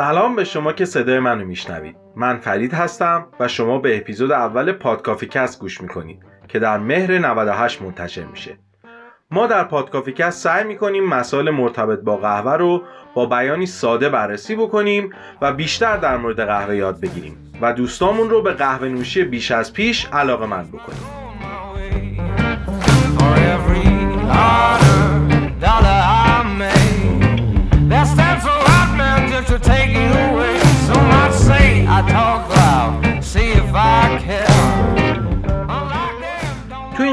سلام به شما که صدای منو میشنوید. من فرید هستم و شما به اپیزود اول پادکافیکست گوش می‌کنید که در مهر 98 منتشر میشه. ما در پادکافیکست سعی می‌کنیم مسائل مرتبط با قهوه رو با بیانی ساده بررسی بکنیم و بیشتر در مورد قهوه یاد بگیریم و دوستامون رو به قهوه نوشی بیش از پیش علاقه‌مند بکنیم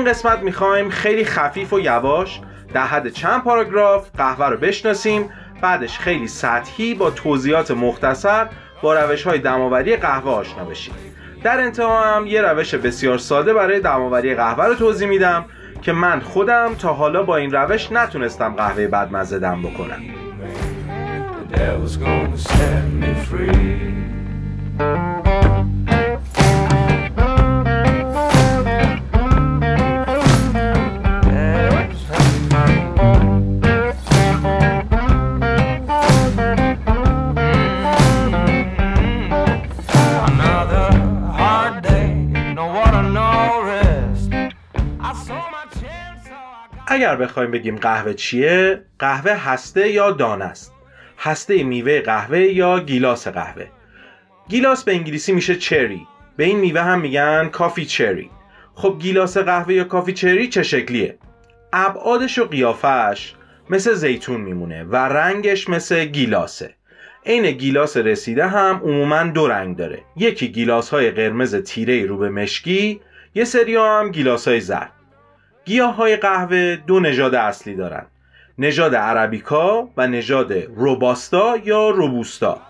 قسمت می‌خوایم. خیلی خفیف و یواش. در حد چند پاراگراف؟ قهوه رو بشناسیم. بعدش خیلی سطحی با توضیحات مختصر با روش های دماوری قهوه آشنا بشیم. در انتها هم یه روش بسیار ساده برای دماوری قهوه رو توضیح میدم که من خودم تا حالا با این روش نتونستم قهوه بدمزه دم بکنم. اگر بخوایم بگیم قهوه چیه قهوه هسته یا دانه است. هسته میوه قهوه یا گیلاس قهوه. گیلاس به انگلیسی میشه cherry به این میوه هم میگن coffee cherry خب گیلاس قهوه یا coffee cherry چه شکلیه؟ ابعادش و قیافش مثل زیتون میمونه و رنگش مثل گیلاسه. عین گیلاس رسیده هم عموما دو رنگ داره. یکی گیلاس های قرمز تیره رو به مشکی یه سری هم گیلاس های زرد. گیاه های قهوه دو نژاد اصلی دارند. نژاد عربیکا و نژاد روباستا یا روبوستا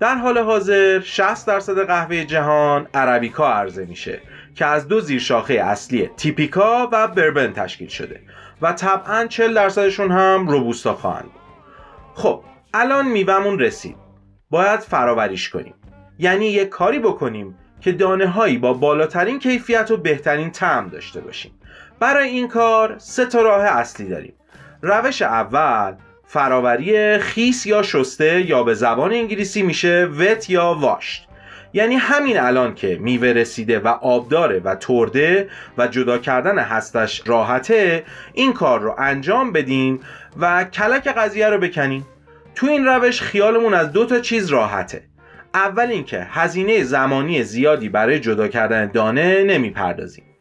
در حال حاضر 60 درصد قهوه جهان عربیکا عرضه میشه که از دو زیرشاخه اصلی تیپیکا و بربن تشکیل شده و طبعا 40 درصدشون هم روبوستا خواهند. خب الان میوهمون رسید. باید فراوریش کنیم. یعنی یک کاری بکنیم که دانه هایی با بالاترین کیفیت و بهترین طعم داشته باشیم. برای این کار سه تا راه اصلی داریم. روش اول فراوری خیس یا شسته یا به زبان انگلیسی میشه وت یا واشت یعنی همین الان که میوه رسیده و آبداره و ترده و جدا کردن هستش راحته این کار رو انجام بدیم و کلک قضیه رو بکنیم تو این روش خیالمون از دو تا چیز راحته. اول اینکه هزینه زمانی زیادی برای جدا کردن دانه نمی‌پردازیم.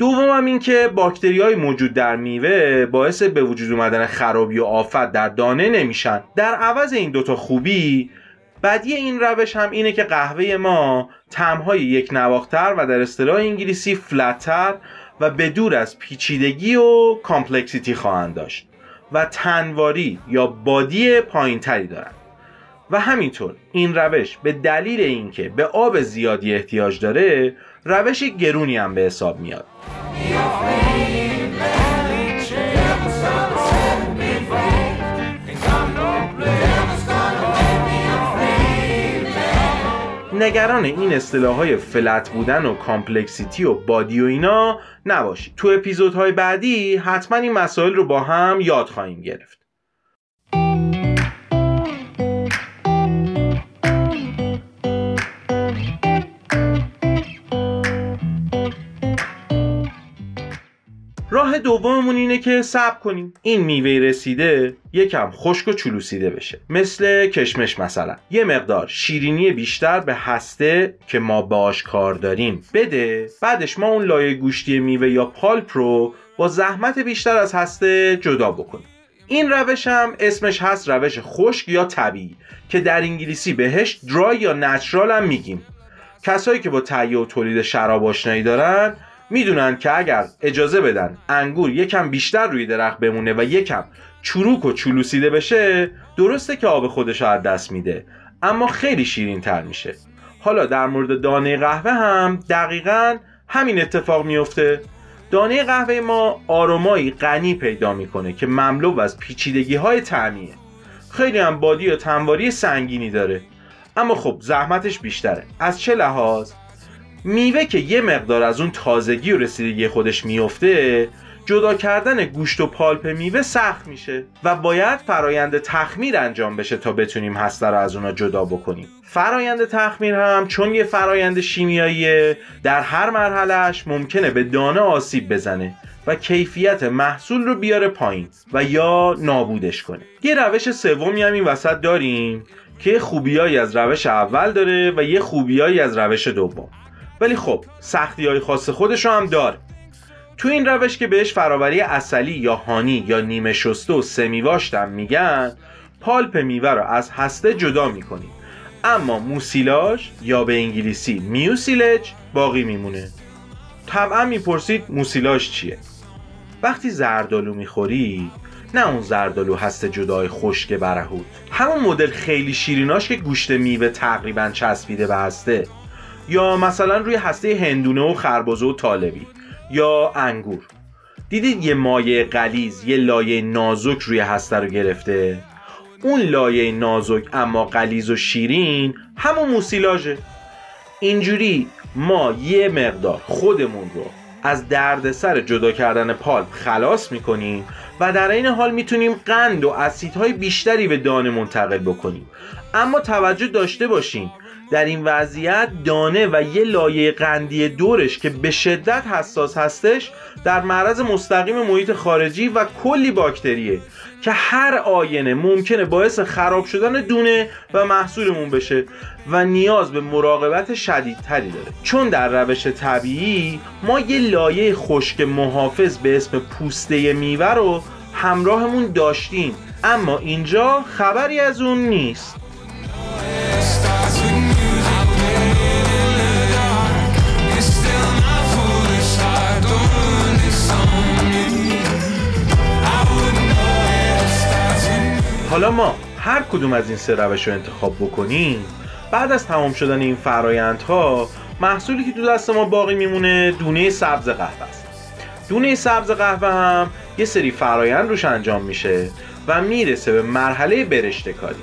دوم این که باکتری های موجود در میوه باعث به وجود اومدن خرابی و آفت در دانه نمیشن. در عوض این دوتا خوبی بدی این روش هم اینه که قهوه ما طعم‌های یکنواخت‌تر و در اصطلاح انگلیسی flatter و بدور از پیچیدگی و complexity خواهند داشت و تنواری یا body پایین تری دارند. و همینطور این روش به دلیل اینکه به آب زیادی احتیاج داره روش گرونی هم به حساب میاد. نگران این اصطلاح های flat بودن و complexity و body و اینا نباشید. تو اپیزودهای بعدی حتما این مسائل رو با هم یاد خواهیم گرفت. راه دوممون اینه که صبر کنیم. این میوه رسیده یکم خشک و چلوسیده بشه. مثل کشمش مثلا. یه مقدار شیرینی بیشتر به هسته که ما باش کار داریم. بده بعدش ما اون لایه گوشتی میوه یا پالپ رو با زحمت بیشتر از هسته جدا بکنیم. این روش هم اسمش هست روش خشک یا طبیعی که در انگلیسی بهش درای یا نچرال هم میگیم. کسایی که با تهیه و تولید شراب آشنایی دارن می‌دونن که اگر اجازه بدن انگور یکم بیشتر روی درخت بمونه و یکم چروک و چلوسیده بشه درسته که آب خودش از دست میده اما خیلی شیرین تر میشه. حالا در مورد دانه قهوه هم دقیقا همین اتفاق میفته دانه قهوه ما آرومایی غنی پیدا می‌کنه که مملو از پیچیدگی های طعمیه. خیلی هم بادی و تنواری سنگینی داره. اما خب زحمتش بیشتره. از چه لحاظ؟ میوه که یه مقدار از اون تازگی و رسیدگی خودش میفته جدا کردن گوشت و پالپ میوه سخت میشه و باید فرایند تخمیر انجام بشه تا بتونیم هسته رو از اونا جدا بکنیم. فرایند تخمیر هم چون یه فرایند شیمیاییه در هر مرحلهش ممکنه به دانه آسیب بزنه و کیفیت محصول رو بیاره پایین و یا نابودش کنه. یه روش سومی هم این وسط داریم که خوبیایی از روش اول داره و یه خوبیایی از روش دوم. ولی خب سختی های خاص خودش هم داره تو این روش که بهش فراوری اصلی یا هانی یا نیمه شسته و سمیواشتم میگن پالپ میوه رو از هسته جدا می‌کنیم. اما موسیلاژ یا به انگلیسی میوسیلج باقی میمونه. طبعا می‌پرسید موسیلاژ چیه؟ وقتی زردالو می‌خوری نه اون زردالو هسته جدای خشک برهود همون مدل خیلی شیریناش که گوشت میوه تقریبا چسبیده به هسته. یا مثلا روی هسته هندونه و خربزه و طالبی یا انگور. دیدید یه مایه قلیز یه لایه نازک روی هسته رو گرفته؟ اون لایه نازک اما قلیز و شیرین همون موسیلاژه. اینجوری ما یه مقدار خودمون رو از دردسر جدا کردن پالپ خلاص می‌کنیم و در این حال می‌تونیم قند و اسیدهای بیشتری به دانه منتقل بکنیم. اما توجه داشته باشیم در این وضعیت دانه و یه لایه قندی دورش که به شدت حساس هستش در معرض مستقیم محیط خارجی و کلی باکتریه که هر آینه ممکنه باعث خراب شدن دونه و محصولمون بشه و نیاز به مراقبت شدیدتری داره. چون در روش طبیعی ما یه لایه خشک محافظ به اسم پوسته میوه رو همراهمون داشتیم. اما اینجا خبری از اون نیست. حالا ما هر کدوم از این سه روش رو انتخاب بکنیم. بعد از تمام شدن این فرایندها محصولی که تو دست ما باقی میمونه دونه سبز قهوه است. دونه سبز قهوه هم یه سری فرایند روش انجام میشه و می‌رسه به مرحله برشته کاری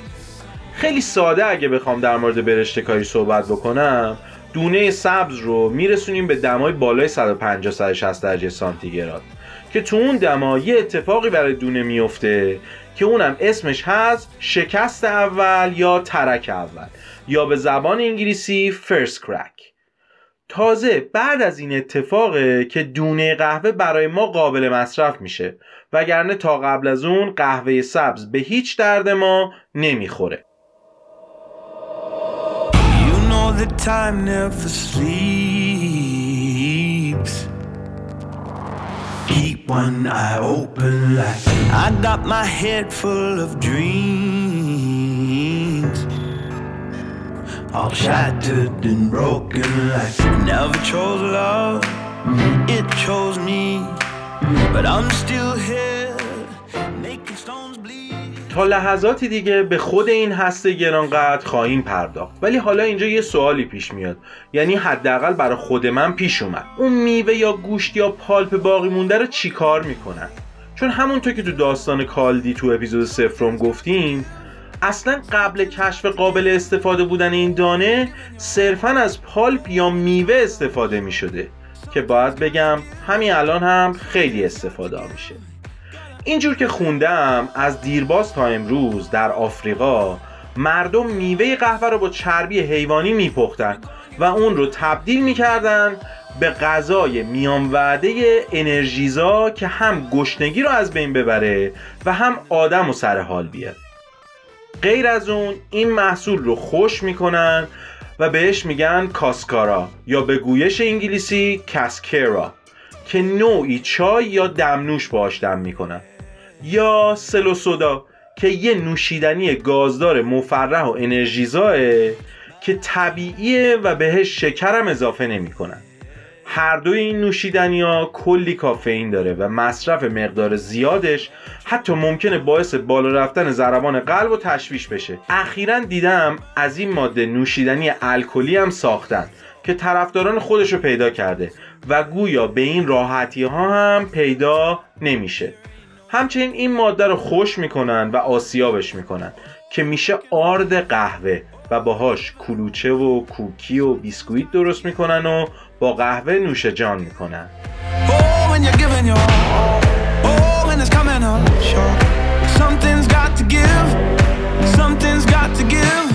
خیلی ساده اگه بخوام در مورد برشته کاری صحبت بکنم دونه سبز رو میرسونیم به دمای بالای 150 160 درجه سانتیگراد که تو اون دما یه اتفاقی برای دونه میفته که اونم اسمش هست شکست اول یا ترک اول. یا به زبان انگلیسی فرست کرک تازه بعد از این اتفاقه که دونه قهوه برای ما قابل مصرف میشه. وگرنه تا قبل از اون قهوه سبز به هیچ درد ما نمی‌خوره. You know one eye open like I got my head full of dreams. All shattered and broken like never chose love, it chose me. But I'm still here. تا لحظاتی دیگه به خود این هسته گرانقدر خواهیم پرداخت. ولی حالا اینجا یه سوالی پیش میاد. یعنی حداقل برای خود من پیش اومد. اون میوه یا گوشت یا پالپ باقی مونده رو چی کار می‌کنن؟ چون همونطور که تو داستان کالدی تو اپیزود سفرم گفتیم اصلا قبل کشف قابل استفاده بودن این دانه صرفا از پالپ یا میوه استفاده می‌شده. که باید بگم همین الان هم خیلی استفاده میشه. اینجور که خوندم از دیرباز تا امروز در آفریقا مردم میوه قهوه رو با چربی حیوانی میپختن و اون رو تبدیل می‌کردن به غذای میان وعده انرژیزا که هم گشنگی رو از بین ببره و هم آدم و سر حال بیاره. غیر از اون این محصول رو خوش می‌کنن و بهش میگن کاسکارا یا به گویش انگلیسی کاسکرا که نوعی چای یا دمنوش باش دم می‌کنن. یا سلو سودا که یه نوشیدنی گازدار مفرح و انرژیزاه که طبیعیه و بهش شکرم اضافه نمی‌کنن. هر دوی این نوشیدنی ها کلی کافئین داره و مصرف مقدار زیادش حتی ممکنه باعث بالا رفتن ضربان قلب و تشویش بشه. اخیرا دیدم از این ماده نوشیدنی الکلی هم ساختن که طرفداران خودش رو پیدا کرده و گویا به این راحتی ها هم پیدا نمیشه. همچنین این ماده رو خوش می‌کنن و آسیابش می‌کنن که میشه آرد قهوه و باهاش کلوچه و کوکی و بیسکویت درست می‌کنن و با قهوه نوش جان می‌کنن Oh. Oh. Something's.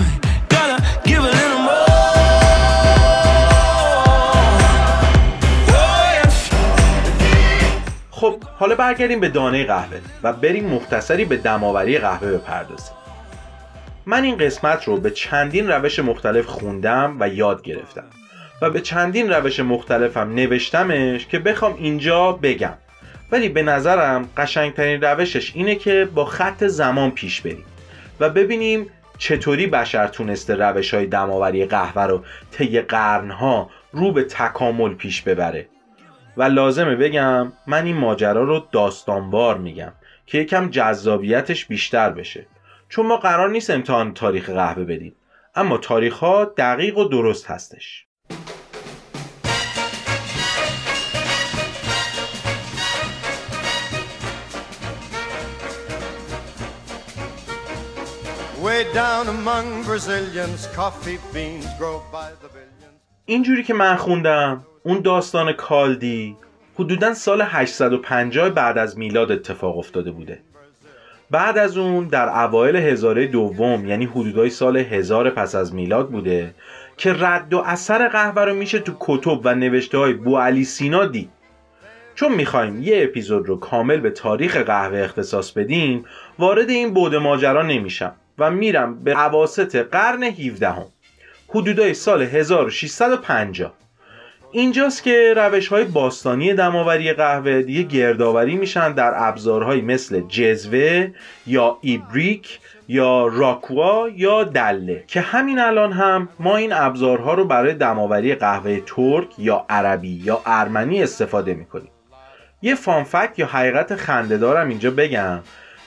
حالا برگردیم به دانه قهوه و بریم مختصری به دماوری قهوه بپردازیم. من این قسمت رو به چندین روش مختلف خوندم و یاد گرفتم و به چندین روش مختلفم نوشتمش که بخوام اینجا بگم. ولی به نظرم قشنگترین روشش اینه که با خط زمان پیش بریم و ببینیم چطوری بشر تونسته روش های دماوری قهوه رو طی قرنها رو به تکامل پیش ببره. و لازمه بگم من این ماجرا رو داستانوار میگم که یکم جذابیتش بیشتر بشه. چون ما قرار نیست امتحان تاریخ قهوه بدیم. اما تاریخ ها دقیق و درست هستش. اینجوری که من خوندم اون داستان کالدی حدودا سال 850 بعد از میلاد اتفاق افتاده بوده بعد از اون در اوایل هزاره دوم یعنی حدودای سال هزار پس از میلاد بوده که رد و اثر قهوه رو میشه تو کتب و نوشته های بو علی سینا دید چون می‌خوایم یه اپیزود رو کامل به تاریخ قهوه اختصاص بدیم وارد این بعد ماجرا نمیشم و میرم به عواست قرن 17 هم. حدودای سال 1650 اینجاست که روش های باستانی دماوری قهوه دیگه گردآوری میشن در ابزارهایی مثل جزوه یا ایبریک یا راکوا یا دله. که همین الان هم ما این ابزارها رو برای دماوری قهوه ترک یا عربی یا ارمنی استفاده می‌کنیم. یه فانفکت یا حقیقت خندهدارم اینجا بگم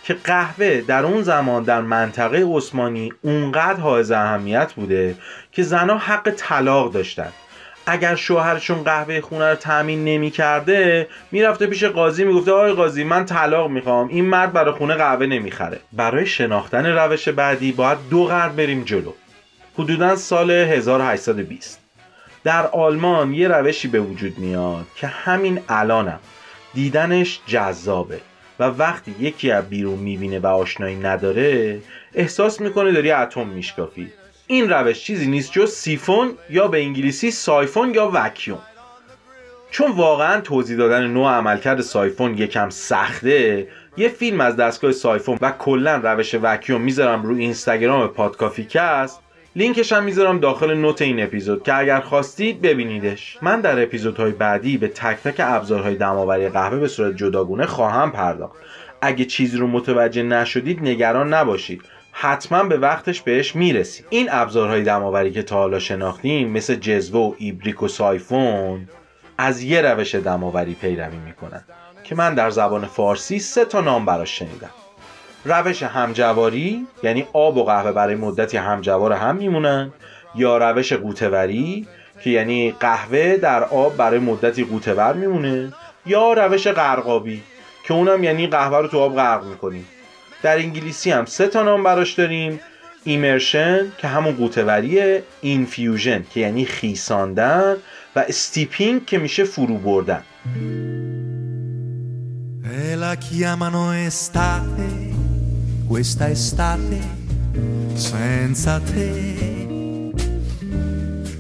که قهوه در اون زمان در منطقه عثمانی اونقدر حائز اهمیت بوده که زنها حق طلاق داشتن. اگر شوهرشون قهوه خونه رو تأمین نمی کرده می‌رفته پیش قاضی می‌گفته آقای قاضی من طلاق می‌خوام. این مرد برای خونه قهوه نمی‌خره. برای شناختن روش بعدی باید دو قرن بریم جلو. حدودا سال 1820 در آلمان یه روشی به وجود میاد که همین الانم دیدنش جذابه و وقتی یکی از بیرون می‌بینه و آشنایی نداره احساس می‌کنه داری اتم میشکافی. این روش چیزی نیست جز سیفون یا به انگلیسی siphon یا وکیوم. چون واقعا توضیح دادن نوع عملکرد siphon یکم سخته یه فیلم از دستگاه siphon و کلا روش وکیوم می‌ذارم رو اینستاگرام پادکافیکست لینکش هم می‌ذارم داخل note این اپیزود که اگر خواستید ببینیدش. من در اپیزودهای بعدی به تک تک ابزارهای دم‌آوری قهوه به صورت جداگونه خواهم پرداخت. اگه چیزی رو متوجه نشدید نگران نباشید. حتما به وقتش بهش می‌رسیم این ابزارهای دماوری که تا حالا شناختیم مثل جزوه و ایبریک و سایفون از یه روش دماوری پیروی می‌کنن که من در زبان فارسی سه تا نام براش شنیدم. روش همجواری یعنی آب و قهوه برای مدتی همجوار هم میمونن یا روش قوتوری که یعنی قهوه در آب برای مدتی قوتور میمونه یا روش غرقابی که اونم یعنی قهوه رو تو آب غرق می‌کنیم در انگلیسی هم سه تا نام براش داریم immersion که همون غوطه‌وریه infusion که یعنی خیساندن و steeping که میشه فرو بردن.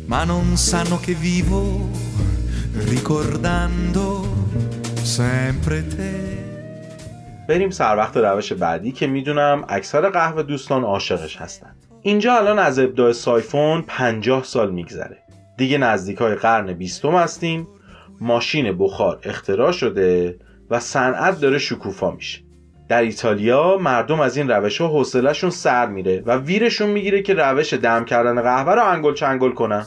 Ma non sanno che vivo ricordando sempre te. بریم سر وقت روش بعدی که می‌دونم اکثر قهوه دوستان عاشقش هستن. اینجا الان از ابداع سایفون 50 سال میگذره. دیگه نزدیک های قرن بیستم هستیم. ماشین بخار اختراع شده و صنعت داره شکوفا میشه. در ایتالیا مردم از این روش ها حوصلهشون سر میره و ویرشون می‌گیره که روش دم کردن قهوه رو انگل چنگل کنن.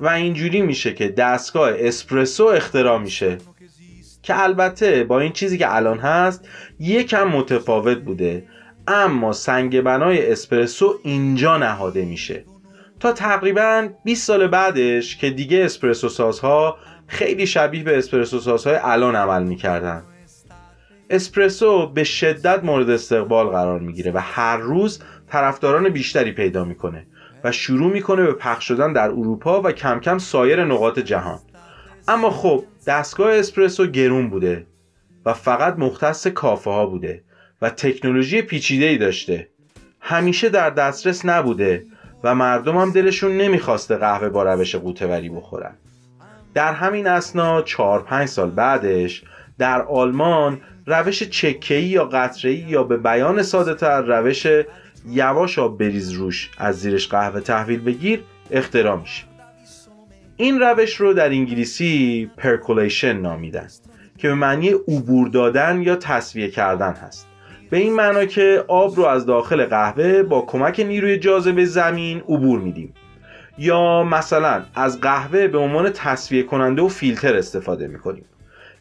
و اینجوری میشه که دستگاه اسپرسو اختراع میشه. که البته با این چیزی که الان هست یکم متفاوت بوده. اما سنگ بنای اسپرسو اینجا نهاده میشه. تا تقریبا 20 سال بعدش که دیگه اسپرسو سازها خیلی شبیه به اسپرسو سازهای الان عمل می‌کردن. اسپرسو به شدت مورد استقبال قرار می‌گیره و هر روز طرفداران بیشتری پیدا می‌کنه و شروع می‌کنه به پخش شدن در اروپا و کم کم سایر نقاط جهان. اما خب دستگاه اسپرسو گرون بوده و فقط مختص کافه ها بوده و تکنولوژی پیچیده ای داشته. همیشه در دسترس نبوده و مردم هم دلشون نمی‌خواسته قهوه با روش قوطهوری بخورن. در همین اسنا 4 5 سال بعدش در آلمان روش چکه‌ای یا قطره‌ای یا به بیان ساده تر روش یواش آب بریز روش از زیرش قهوه تحویل بگیر اختراع میشه. این روش رو در انگلیسی percolation نامیدن که به معنی عبور دادن یا تصفیه کردن هست. به این معنا که آب رو از داخل قهوه با کمک نیروی جاذبه زمین عبور میدیم. یا مثلا از قهوه به عنوان تصفیه کننده و فیلتر استفاده می‌کنیم.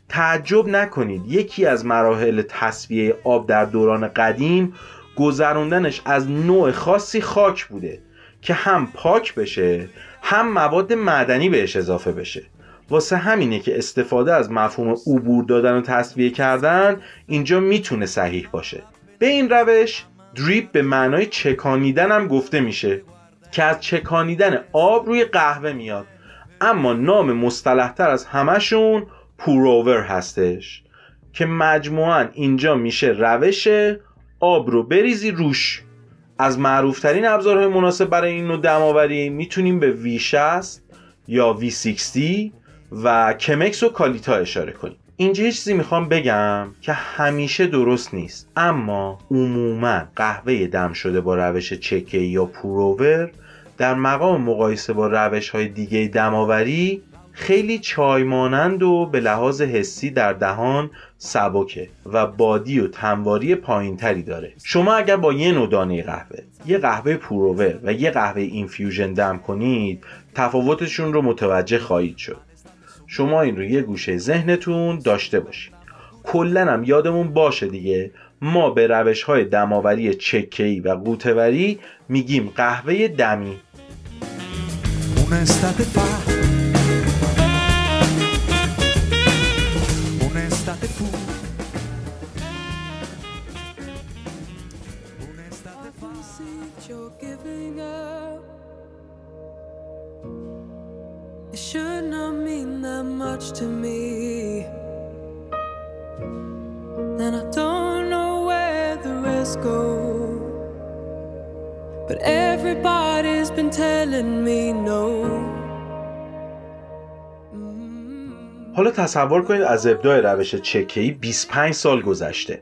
تعجب نکنید یکی از مراحل تصویه آب در دوران قدیم گذراندنش از نوع خاصی خاک بوده که هم پاک بشه هم مواد معدنی بهش اضافه بشه. واسه همینه که استفاده از مفهوم عبور دادن و تصویه کردن اینجا می‌تونه صحیح باشه. به این روش دریپ به معنای چکانیدن هم گفته میشه که از چکانیدن آب روی قهوه میاد. اما نام مصطلحتر از همشون پوروور هستش که مجموعا اینجا میشه روش آب رو بریزی روش. از معروفترین ابزارهای مناسب برای این نوع دماوری می‌تونیم به V60 یا V60 و کمکس و کالیتا اشاره کنیم. اینجا یه چیزی می‌خوام بگم که همیشه درست نیست. اما عموما قهوه دم شده با روش چکه یا پوروور در مقام مقایسه با روش های دیگه دماوری خیلی چای مانند و به لحاظ حسی در دهان سبکه و بادی و تنواری پایینتری داره. شما اگر با یه نوع دانه قهوه یه قهوه پوروور و یه قهوه اینفیوژن دم کنید تفاوتشون رو متوجه خواهید شد. شما این رو یه گوشه ذهنتون داشته باشید. کلا هم یادمون باشه دیگه ما به روش های دماوری چکهی و قوتوری میگیم قهوه دمی. It should not mean that much to me. And I don't know where the rest go. But everybody's been telling me no. حالا تصور کنید از ابداع روش چکهی 25 سال گذشته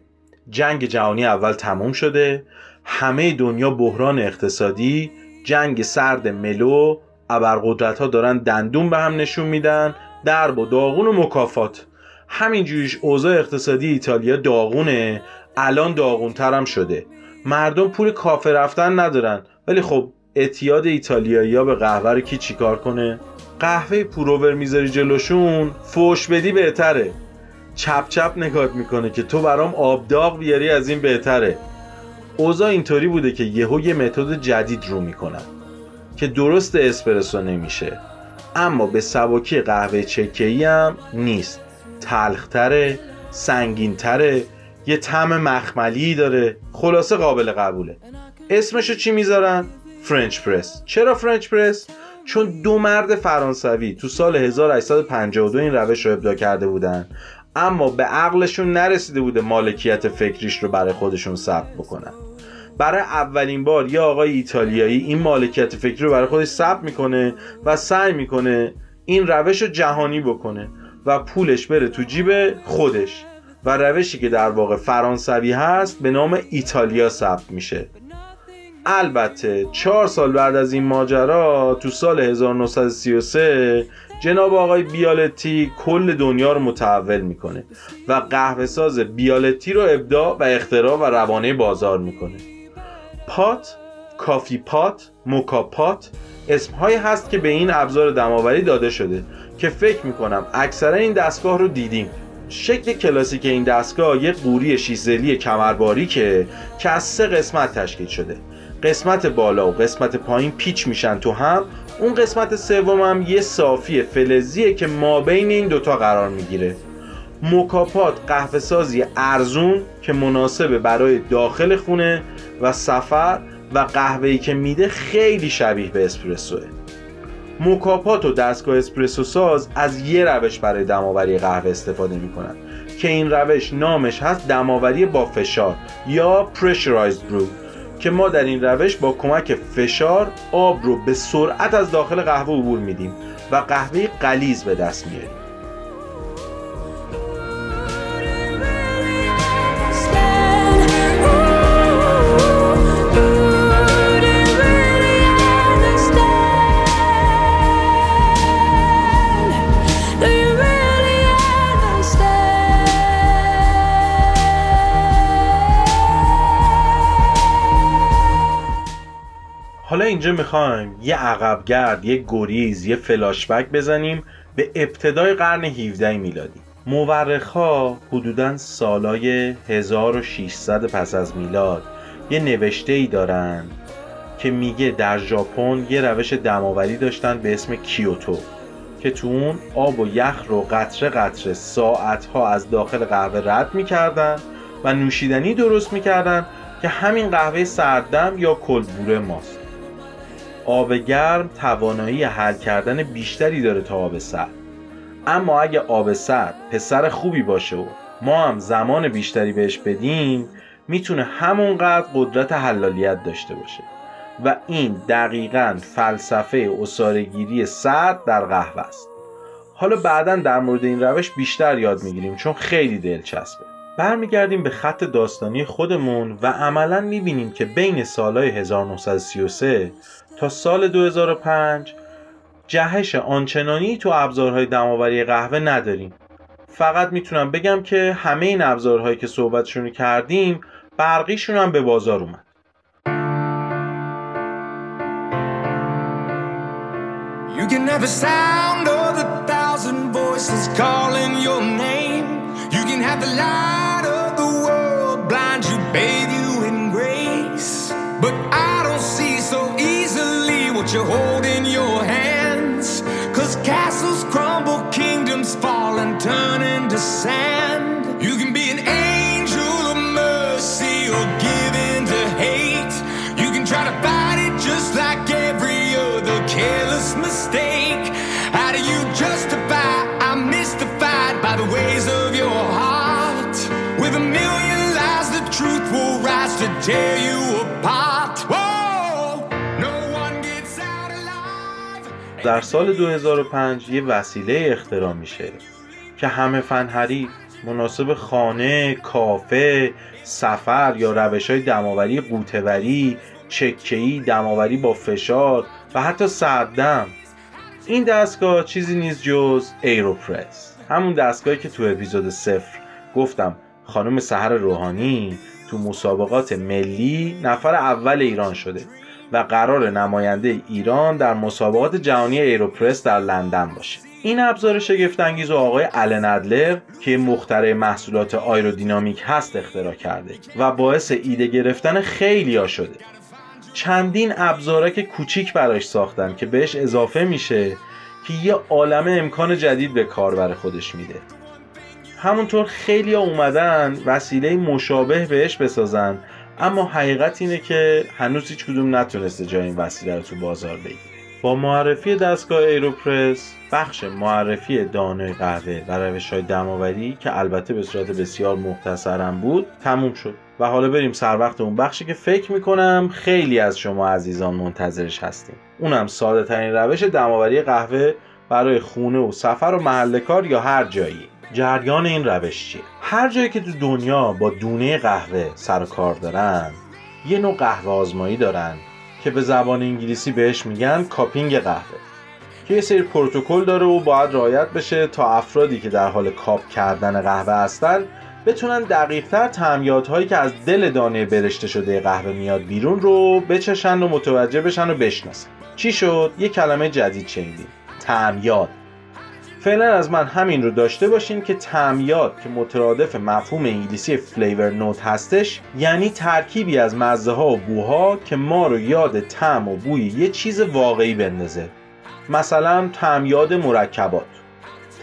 جنگ جهانی اول تموم شده همه دنیا بحران اقتصادی جنگ سرد ملو ابرقدرت ها دارن دندون به هم نشون میدن درب و داغون و مکافات. همینجوریش اوضاع اقتصادی ایتالیا داغونه الان داغونتر هم شده. مردم پول کافه رفتن ندارن ولی خب اعتیاد ایتالیایی به قهوه رو کی چیکار کنه؟ قهوه پروور می‌ذاری جلوشون فوش بدی بهتره. چپ چپ نگات می‌کنه که تو برام آبداغ بیاری از این بهتره. اوضاع اینطوری بوده که یهو یه متد جدید رو می‌کنن. که درست اسپرسو نمیشه. اما به سبکی قهوه چکه‌ای هم نیست. تلختره سنگینتره یه طعم مخملی داره. خلاصه قابل قبوله. اسمشو چی می‌ذارن؟ French press. چرا French press؟ چون دو مرد فرانسوی تو سال 1852 این روش رو ابداع کرده بودن. اما به عقلشون نرسیده بوده مالکیت فکریش رو برای خودشون ثبت بکنن. برای اولین بار یه آقای ایتالیایی این مالکیت فکری رو برای خودش ثبت می‌کنه و سعی می‌کنه این روش رو جهانی بکنه و پولش بره تو جیب خودش. و روشی که در واقع فرانسوی هست به نام ایتالیا ثبت میشه. البته چهار سال بعد از این ماجرا تو سال 1933 جناب آقای بیالتی کل دنیا رو متحول می‌کنه و قهوه ساز بیالتی رو ابداع و اختراع و روانه بازار می‌کنه. پات، کافی پات، موکا پات اسمهایی هست که به این ابزار دماوری داده شده که فکر می‌کنم اکثرا این دستگاه رو دیدیم. شکل کلاسیک این دستگاه یک قوری شیزلی کمرباریکه که از سه قسمت تشکیل شده. قسمت بالا و قسمت پایین پیچ میشن تو هم. اون قسمت سوم هم یه صافی فلزیه که ما بین این دوتا قرار می‌گیره. مکاپات قهوه سازی ارزون که مناسبه برای داخل خونه و سفر و قهوه‌ای که میده خیلی شبیه به اسپرسوه. موکاپات و دستگاه اسپرسو ساز از یه روش برای دماوری قهوه استفاده می‌کنن که این روش نامش هست دماوری با فشار یا pressurized brew که ما در این روش با کمک فشار آب رو به سرعت از داخل قهوه عبور میدیم و قهوه قلیز به دست میاریم اینجا می‌خوایم یه عقبگرد، یه گریز، یه فلاشبک بزنیم به ابتدای قرن 17 میلادی. مورخا حدودا سالای 1600 پس از میلاد یه نوشته ای دارن که میگه در ژاپن یه روش دماوری داشتن به اسم کیوتو که تو اون آب و یخ رو قطره قطره ساعتها از داخل قهوه رد می‌کردن و نوشیدنی درست می‌کردن که همین قهوه سردم یا کلبوره ماست. آب گرم توانایی حل کردن بیشتری داره تا آب سرد. اما اگه آب سرد پسر خوبی باشه و ما هم زمان بیشتری بهش بدیم می‌تونه همونقدر قدرت حلالیت داشته باشه. و این دقیقا فلسفه اصارگیری سرد در قهوه است. حالا بعدا در مورد این روش بیشتر یاد می‌گیریم چون خیلی دلچسبه. برمیگردیم به خط داستانی خودمون و عملا می‌بینیم که بین سالهای 1933 تا سال 2005 جهش آنچنانی تو ابزارهای دماوری قهوه نداریم فقط می‌تونم بگم که همه این ابزارهایی که صحبتشون کردیم برقیشون هم به بازار اومد You can a sound of a thousand voices calling your name. You can have the light of the world blind you, bathe you in grace. But I what you hold in your hands. Cause castles crumble, kingdoms fall and turn into sand. You can be an angel of mercy or give in to hate. You can try to fight it just like every other careless mistake. How do you justify? I'm mystified by the ways of your heart. With a million lies, the truth will rise to tear you در سال 2005 یه وسیله اختراع میشه که همه فن مناسب خانه، کافه، سفر یا روش های دماوری قوتوری، چکهی، دماوری با فشار و حتی سردم. این دستگاه چیزی نیست جز ایروپرس. همون دستگاهی که تو اپیزود صفر گفتم خانم سحر روحانی تو مسابقات ملی نفر اول ایران شده. و قرار نماینده ایران در مسابقات جهانی ایروپرس در لندن باشه. این ابزار شگفتانگیز و آقای الن ادلر که مخترع محصولات آیرودینامیک هست اختراع کرده و باعث ایده گرفتن خیلی ها شده. چندین ابزارک کوچیک براش ساختن که بهش اضافه میشه که یه عالم امکان جدید به کاربر خودش میده. همونطور خیلی ها اومدن وسیله مشابه بهش بسازن اما حقیقت اینه که هنوز هیچ کدوم نتونسته جای این وسیله رو تو بازار بگیره. با معرفی دستگاه ایروپرس بخش معرفی دانه قهوه و روش های دماوری که البته به صورت بسیار مختصرم بود تموم شد. و حالا بریم سر وقت اون بخشی که فکر می‌کنم خیلی از شما عزیزان منتظرش هستین. اونم ساده ترین روش دم‌آوری قهوه برای خونه و سفر و محل کار یا هر جایی. جریان این روش چیه؟ هر جایی که تو دنیا با دونه قهوه سر و کار دارن یه نوع قهوه آزمایی دارن که به زبان انگلیسی بهش میگن cupping قهوه که یه سری پروتکل داره و باید رعایت بشه تا افرادی که در حال کاپ کردن قهوه هستن بتونن دقیقتر تعمیاتهایی که از دل دانه برشته شده قهوه میاد بیرون رو بچشن و متوجه بشن و بشناسن. چی شد؟ یه کلمه جدید شنیدیم. تعمیات فعلا از من همین رو داشته باشین که تعمیات که مترادف مفهوم انگلیسی فلیور نوت هستش یعنی ترکیبی از مزه ها و بوها که ما رو یاد طعم و بوی یه چیز واقعی بندازه. مثلا تعمیاد مرکبات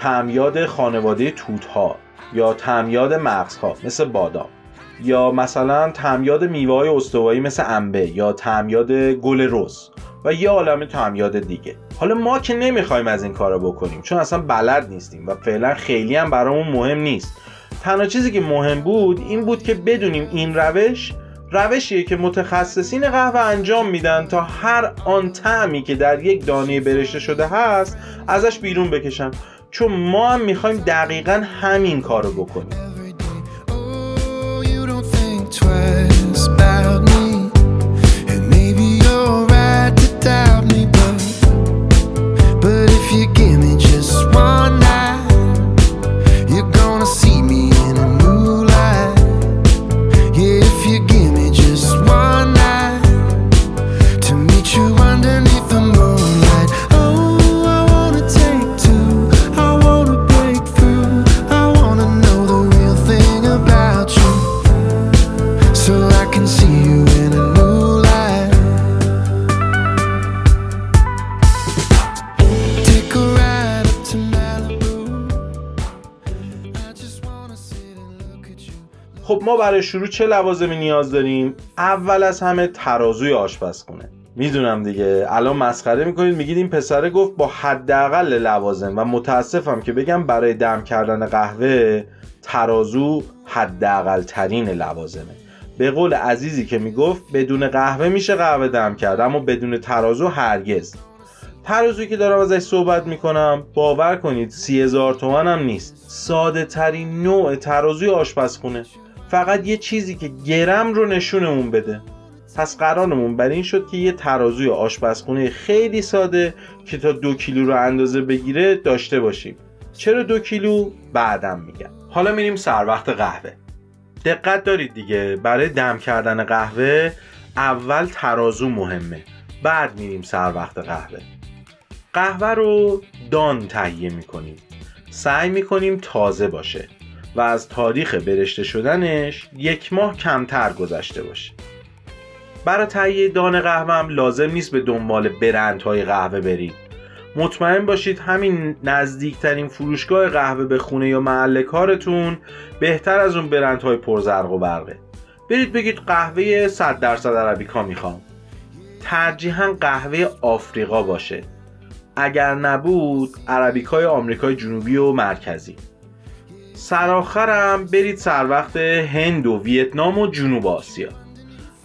تعمیاد خانواده توت ها یا تعمیاد مغزها مثل بادام. یا مثلا تمیاد میوه های استوایی مثل انبه یا تمیاد گل رز و یه عالم تمیاد دیگه. حالا ما که نمی‌خوایم از این کارا بکنیم چون اصلا بلد نیستیم و فعلا خیلی هم برامون مهم نیست. تنها چیزی که مهم بود این بود که بدونیم این روش روشیه که متخصصین قهوه انجام میدن تا هر آن طعمی که در یک دانه برشته شده هست ازش بیرون بکشن. چون ما هم می‌خوایم دقیقا همین کارو بکنیم. برای شروع چه لوازمی نیاز داریم؟ اول از همه ترازوی آشپزخونه. می‌دونم دیگه. الان مسخره می‌کنید. میگید این پسره گفت با حداقل لوازم و متاسفم که بگم برای دم کردن قهوه ترازو حداقل ترین لوازمه. به قول عزیزی که می‌گفت بدون قهوه میشه قهوه دم کرد اما بدون ترازو هرگز. ترازویی که دارم ازش صحبت می‌کنم باور کنید سی هزار تومن هم نیست. ساده ترین نوع ترازوی آشپزخونه. فقط یه چیزی که گرم رو نشونمون بده. پس قرارمون بر این شد که یه ترازوی آشپزخونه خیلی ساده که تا دو کیلو رو اندازه بگیره داشته باشیم. چرا دو کیلو؟ بعدم میگم. حالا میریم سر وقت قهوه. دقت دارید دیگه برای دم کردن قهوه اول ترازو مهمه. بعد میریم سر وقت قهوه. قهوه رو دان تهیه می‌کنیم. سعی می‌کنیم تازه باشه. و از تاریخ برشته شدنش یک ماه کمتر گذشته باشه. برای تهیه دان قهوه هم لازم نیست به دنبال برندهای قهوه برید مطمئن باشید همین نزدیکترین فروشگاه قهوه به خونه یا محل کارتون بهتر از اون برندهای پرزرق و برقه. برید بگید قهوه 100 درصد عربیکا می‌خوام. ترجیحاً قهوه آفریقا باشه. اگر نبود عربیکای آمریکای جنوبی و مرکزی. سرآخرم برید سر وقت هند و ویتنام و جنوب آسیا.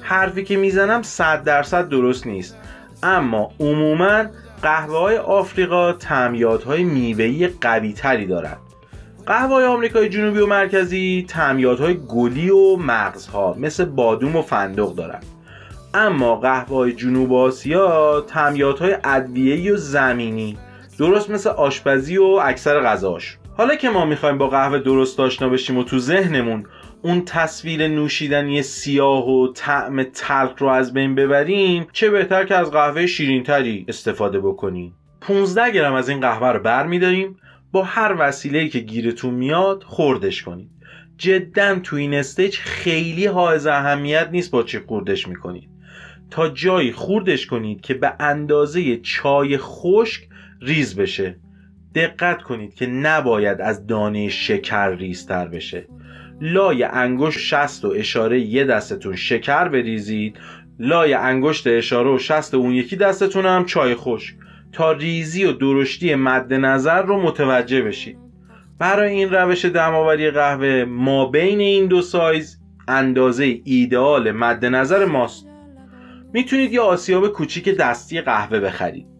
حرفی که می‌زنم صد درصد درست نیست اما عموما قهوه های آفریقا تعمیادهای میوهی قوی تری دارند قهوه های آمریکای جنوبی و مرکزی تعمیادهای گلی و مغزها مثل بادوم و فندق دارند اما قهوه های جنوب آسیا تعمیادهای ادویه‌ای و زمینی درست مثل آشپزی و اکثر غذاش حالا که ما می‌خوایم با قهوه درست آشنا بشیم و تو ذهنمون اون تصویر نوشیدنی سیاه و طعم تلخ رو از بین ببریم چه بهتر که از قهوه شیرینتری استفاده بکنیم. 15 گرم از این قهوه رو برمیداریم با هر وسیله‌ای که گیرتون میاد خوردش کنید. جدا تو این stage خیلی حائز اهمیت نیست با چی خوردش می‌کنید. تا جایی خوردش کنید که به اندازه چای خشک ریز بشه. دقت کنید که نباید از دانه شکر ریزتر بشه. لای انگشت شست و اشاره یه دستتون شکر بریزید. لای انگشت اشاره و شست اون یکی دستتون هم چای خشک. تا ریزی و درشتی مد نظر رو متوجه بشید. برای این روش دماوری قهوه ما بین این دو سایز اندازه ایدئال مد نظر ماست. می‌تونید یه آسیاب کوچیک دستی قهوه بخرید.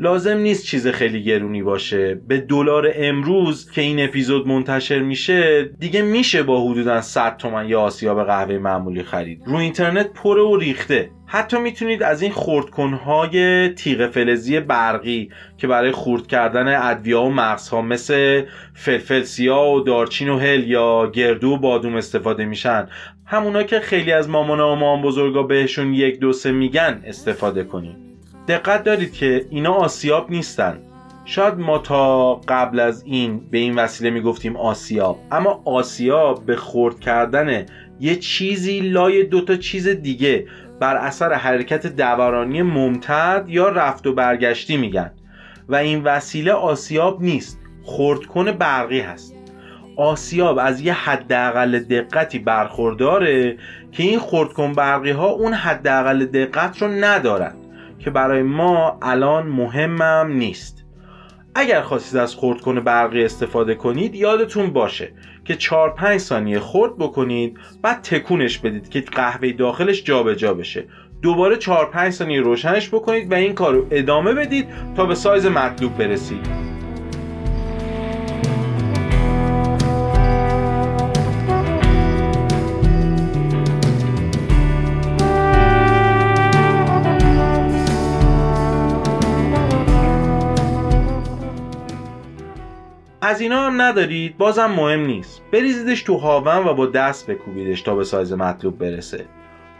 لازم نیست چیز خیلی گرونی باشه. به دلار امروز که این اپیزود منتشر میشه دیگه میشه با حدودا 100 تومن یه آسیاب قهوه معمولی خرید. رو اینترنت پره و ریخته. حتی می‌تونید از این خردکنهای تیغ فلزی برقی که برای خورد کردن ادویه و مغزها مثل فلفل سیاه و دارچین و هل یا گردو و بادوم استفاده میشن. همونا که خیلی از مامانا و مام بزرگا بهشون یک دو سه میگن استفاده کنید. دقت دارید که اینا آسیاب نیستن. شاید ما تا قبل از این به این وسیله می‌گفتیم آسیاب اما آسیاب به خرد کردن یه چیزی لای دوتا چیز دیگه بر اثر حرکت دورانی ممتد یا رفت و برگشتی میگن. و این وسیله آسیاب نیست خردکن برقی هست. آسیاب از یه حداقل دقتی برخورداره که این خردکن برقی ها اون حداقل دقت رو ندارن. که برای ما الان مهمم نیست. اگر خواستید از خردکن برقی استفاده کنید یادتون باشه که 4 5 ثانیه خرد بکنید بعد تکونش بدید که قهوه داخلش جابجا جا بشه. دوباره 4 5 ثانیه روشنش بکنید و این کار رو ادامه بدید تا به سایز مطلوب برسید. از اینا هم ندارید بازم مهم نیست. بریزیدش تو هاون و با دست بکوبیدش تا به سایز مطلوب برسه.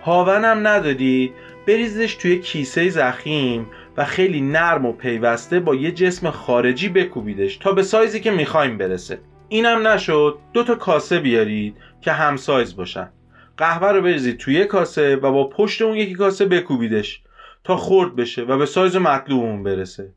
هاون هم ندارید بریزیدش توی کیسه زخیم و خیلی نرم و پیوسته با یه جسم خارجی بکوبیدش تا به سایزی که می‌خوایم برسه. اینم نشد دو تا کاسه بیارید که هم سایز باشن. قهوه رو بریزید توی کاسه و با پشت اون یکی کاسه بکوبیدش تا خرد بشه و به سایز مطلوبمون برسه.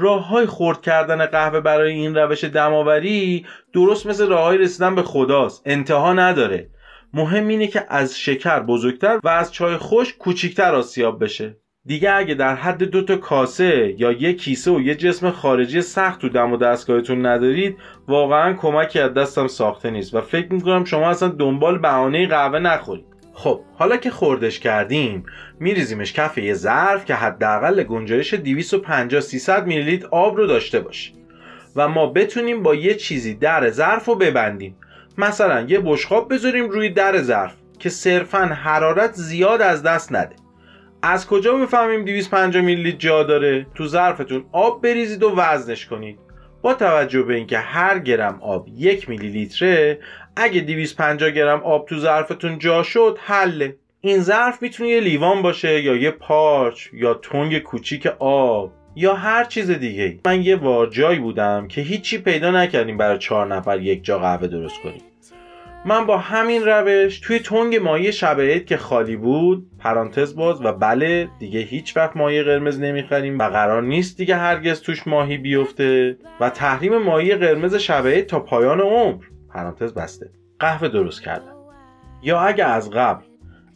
راه های خورد کردن قهوه برای این روش دماوری درست مثل راه های رسیدن به خداست. انتها نداره. مهم اینه که از شکر بزرگتر و از چای خوش کوچیکتر آسیاب بشه. دیگه اگه در حد دو تا کاسه یا یه کیسه و یه جسم خارجی سخت تو دم و دستگاهتون ندارید واقعا کمکی از دستم ساخته نیست و فکر می‌کنم شما اصلا دنبال بهانه قهوه نخورید. خب حالا که خوردش کردیم میریزیمش کف یه ظرف که حداقل گنجایش 250 300 میلی لیتر آب رو داشته باشه. و ما بتونیم با یه چیزی در ظرف رو ببندیم. مثلا یه بشقاب بذاریم روی در ظرف که صرفا حرارت زیاد از دست نده. از کجا بفهمیم 250 میلی لیتر جا داره؟ تو ظرفتون آب بریزید و وزنش کنید. با توجه به اینکه هر گرم آب یک میلی لیتره اگه 250 گرم آب تو ظرفتون جا شد حله. این ظرف می‌تونه یه لیوان باشه یا یه پارچ یا تنگ کوچیک آب یا هر چیز دیگه من یه وارجایی بودم که هیچی پیدا نکردیم برای چهار نفر یک جا قهوه درست کنیم. من با همین روش توی تنگ مایه شب که خالی بود پرانتز باز و بله دیگه هیچ وقت مایه قرمز نمی‌خریم و قرار نیست دیگه هرگز توش ماهی بیفته و تحریم مایه قرمز شب تا پایان عمر. پرانتز بسته. قهوه درست کردم. یا اگه از قبل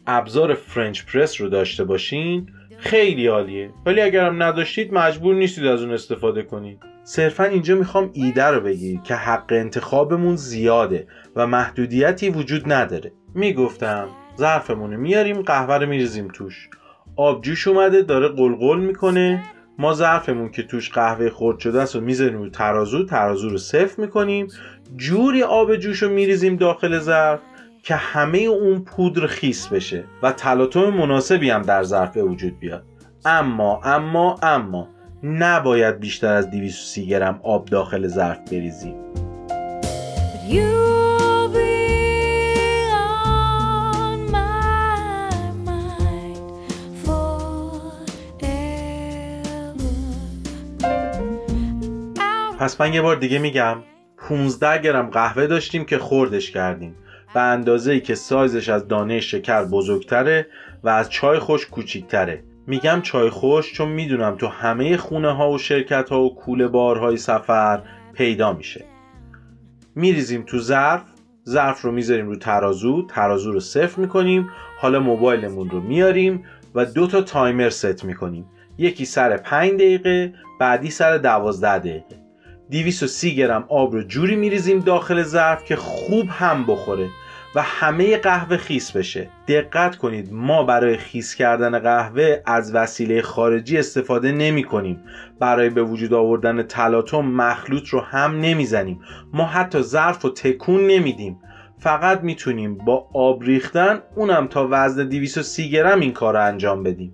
ابزار فرنچ پرس رو داشته باشین خیلی عالیه. ولی اگرم نداشتید مجبور نیستید از اون استفاده کنید. صرفا اینجا می‌خوام ایده رو بگیرید که حق انتخابمون زیاده و محدودیتی وجود نداره. می‌گفتم ظرفمون رو میاریم قهوه رو میریزیم توش. آب جوش اومده داره قلقل می‌کنه. ما ظرفمون که توش قهوه خرد شده است و می‌ذاریم رو ترازو ترازو رو صفر می‌کنیم. جوری آب جوش رو میریزیم داخل ظرف که همه اون پودر خیس بشه و تلاطم مناسبی هم در ظرف وجود بیاد. اما اما اما نباید بیشتر از 230 گرم آب داخل ظرف بریزیم. پس من یه بار دیگه میگم 15 گرم قهوه داشتیم که خوردش کردیم به اندازه ای که سایزش از دانه شکر بزرگتره و از چای خوش کوچیکتره میگم چای خوش چون می‌دونم تو همه خونه ها و شرکت ها و کوله بارهای سفر پیدا میشه. میریزیم تو ظرف ظرف رو می‌ذاریم رو ترازو ترازو رو صفر می‌کنیم حالا موبایلمون رو میاریم و دو تا تایمر ست می‌کنیم. یکی سر 5 دقیقه بعدی سر 12 دقیقه. 230 گرم آب رو جوری میریزیم داخل ظرف که خوب هم بخوره. و همه قهوه خیس بشه. دقت کنید ما برای خیس کردن قهوه از وسیله خارجی استفاده نمی کنیم برای به وجود آوردن تلاطم مخلوط رو هم نمی‌زنیم. ما حتی ظرف و تکون نمیدیم. فقط می‌تونیم با آب ریختن اونم تا وزن 230 گرم این کار رو انجام بدیم.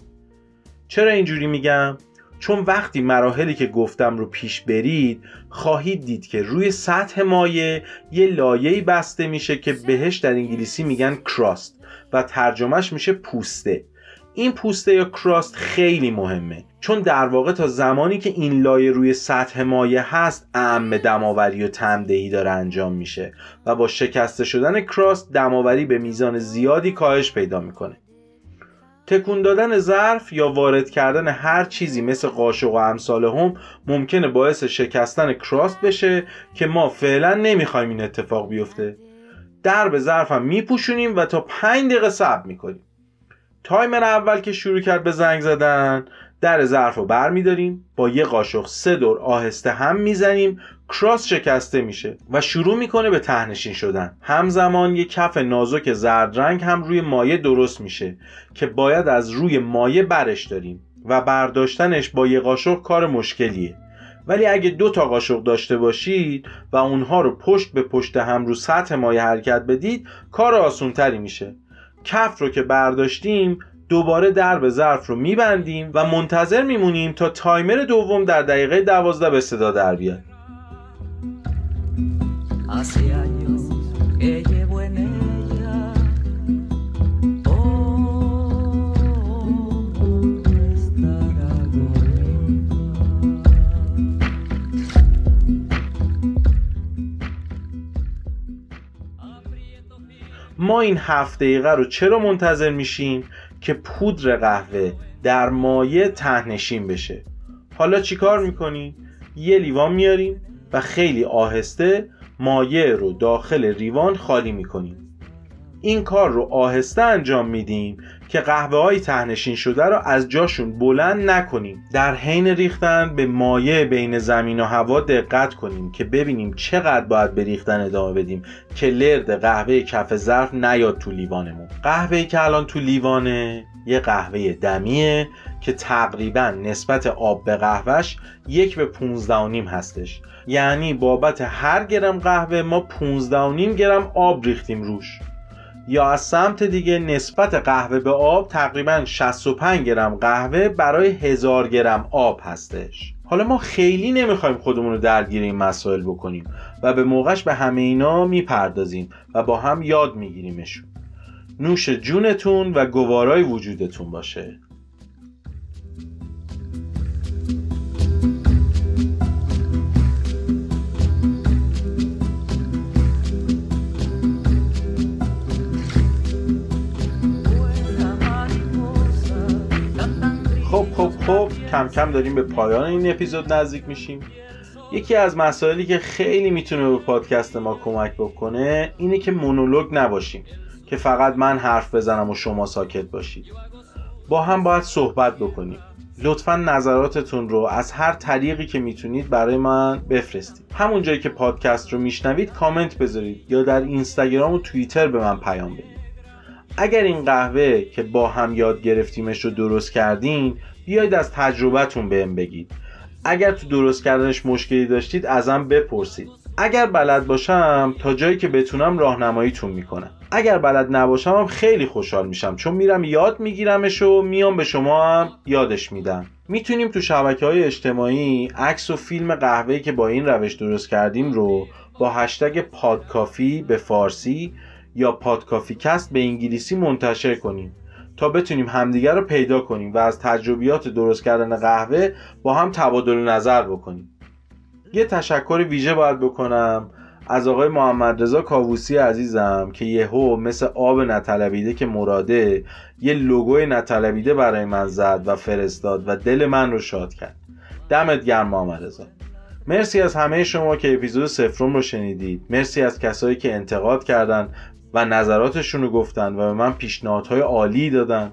چرا اینجوری میگم؟ چون وقتی مراحلی که گفتم رو پیش برید خواهید دید که روی سطح مایع یه لایه‌ای بسته میشه که بهش در انگلیسی میگن کراست و ترجمهش میشه پوسته. این پوسته یا کراست خیلی مهمه چون در واقع تا زمانی که این لایه روی سطح مایع هست اعم دماوری و تمدهی داره انجام میشه و با شکسته شدن کراست دماوری به میزان زیادی کاهش پیدا می‌کنه. تکون دادن ظرف یا وارد کردن هر چیزی مثل قاشق و امثال هم ممکنه باعث شکستن کراست بشه که ما فعلا نمی‌خوایم این اتفاق بیفته. درب ظرف هم میپوشونیم و تا 5 دقیقه صبر می‌کنیم. تایمر اول که شروع کرد به زنگ زدن در ظرف رو بر میداریم با یه قاشق سه دور آهسته هم می‌زنیم کراس شکسته میشه و شروع می‌کنه به تهنشین شدن. همزمان یه کف نازک زرد رنگ هم روی مایه درست میشه که باید از روی مایه برش داریم و برداشتنش با یه قاشق کار مشکلیه. ولی اگه دو تا قاشق داشته باشید و اونها رو پشت به پشت هم رو سطح مایه حرکت بدید کار آسونتری میشه. کف رو که برداشتیم دوباره درب ظرف رو میبندیم و منتظر میمونیم تا تایمر دوم در دقیقه دوازده به صدا در بیاد. ما این هفت دقیقه رو چرا منتظر میشیم؟ که پودر قهوه در مایه تهنشین بشه. حالا چیکار می‌کنیم یه لیوان میاریم و خیلی آهسته مایع رو داخل لیوان خالی می‌کنیم. این کار رو آهسته انجام میدیم که قهوه های تهنشین شده رو از جاشون بلند نکنیم. در حین ریختن به مایع بین زمین و هوا دقت کنیم که ببینیم چقدر باید به ریختن ادامه بدیم که لرد قهوه کف ظرف نیاد تو لیوانمون. قهوه که الان تو لیوانه یه قهوه دمیه که تقریبا نسبت آب به قهوهش یک به 15 و نیم هستش. یعنی بابت هر گرم قهوه ما 15 و نیم گرم آب ریختیم روش. یا از سمت دیگه نسبت قهوه به آب تقریبا 65 گرم قهوه برای هزار گرم آب هستش. حالا ما خیلی نمی‌خوایم خودمون رو درگیر این مسائل بکنیم و به موقعش به همه اینا می‌پردازیم و با هم یاد میگیریمشون. نوش جونتون و گوارای وجودتون باشه. خب کم کم داریم به پایان این اپیزود نزدیک میشیم. یکی از مسائلی که خیلی می‌تونه به پادکست ما کمک بکنه اینه که مونولوگ نباشیم که فقط من حرف بزنم و شما ساکت باشید. با هم باید صحبت بکنیم. لطفا نظراتتون رو از هر طریقی که می‌تونید برای من بفرستید. همون جایی که پادکست رو میشنوید کامنت بذارید یا در اینستاگرام و توییتر به من پیام بدید. اگر این قهوه که با هم یاد گرفتیمش رو درست کردین بیاید از تجربتون بهم بگید. اگر تو درست کردنش مشکلی داشتید ازم بپرسید. اگر بلد باشم تا جایی که بتونم راهنماییتون می‌کنم. اگر بلد نباشم هم خیلی خوشحال میشم. چون میرم یاد میگیرمش و میام به شما هم یادش میدم. می‌تونیم تو شبکه های اجتماعی عکس و فیلم قهوه‌ای که با این روش درست کردیم رو با هشتگ پادکافی به فارسی یا پادکافی کست به انگلیسی منتشر کنیم. تا بتونیم همدیگر رو پیدا کنیم و از تجربیات درست کردن قهوه با هم تبادل نظر بکنیم. یه تشکر ویژه باید بکنم از آقای محمد رضا کاووسی عزیزم که یهو مثل آب نطلبیده که مراده یه لوگوی نطلبیده برای من زد و فرستاد و دل من رو شاد کرد. دمت گرم محمد رضا. مرسی از همه شما که اپیزود سفرم رو شنیدید. مرسی از کسایی که انتقاد کردن و نظراتشون رو گفتن و به من پیشنهادهای عالی دادن.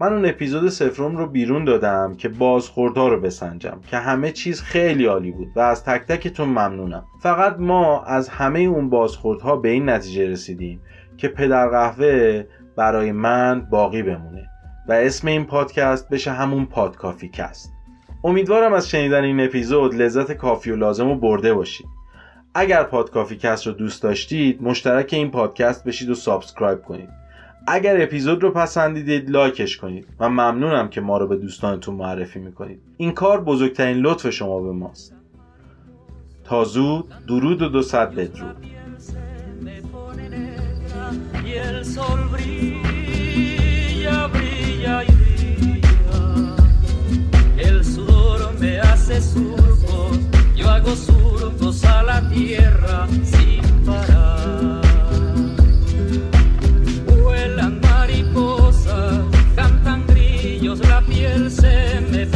من اون اپیزود صفرم رو بیرون دادم که بازخوردها رو بسنجم که همه چیز خیلی عالی بود و از تک تکتون ممنونم. فقط ما از همه اون بازخوردها به این نتیجه رسیدیم که پدر قهوه برای من باقی بمونه و اسم این پادکست بشه همون پادکافی کست امیدوارم از شنیدن این اپیزود لذت کافی و لازم رو برده باشید. اگر پادکافی کست رو دوست داشتید مشترک این پادکست بشید و subscribe کنید. اگر اپیزود رو پسندیدید لایکش کنید و ممنونم که ما رو به دوستانتون معرفی می‌کنید. این کار بزرگترین لطف شما به ماست. تا زود درود و دو صد بدرود. Jesús largos surcos a la tierra sin parar. Vuelan mariposas, cantan grillos, la piel se me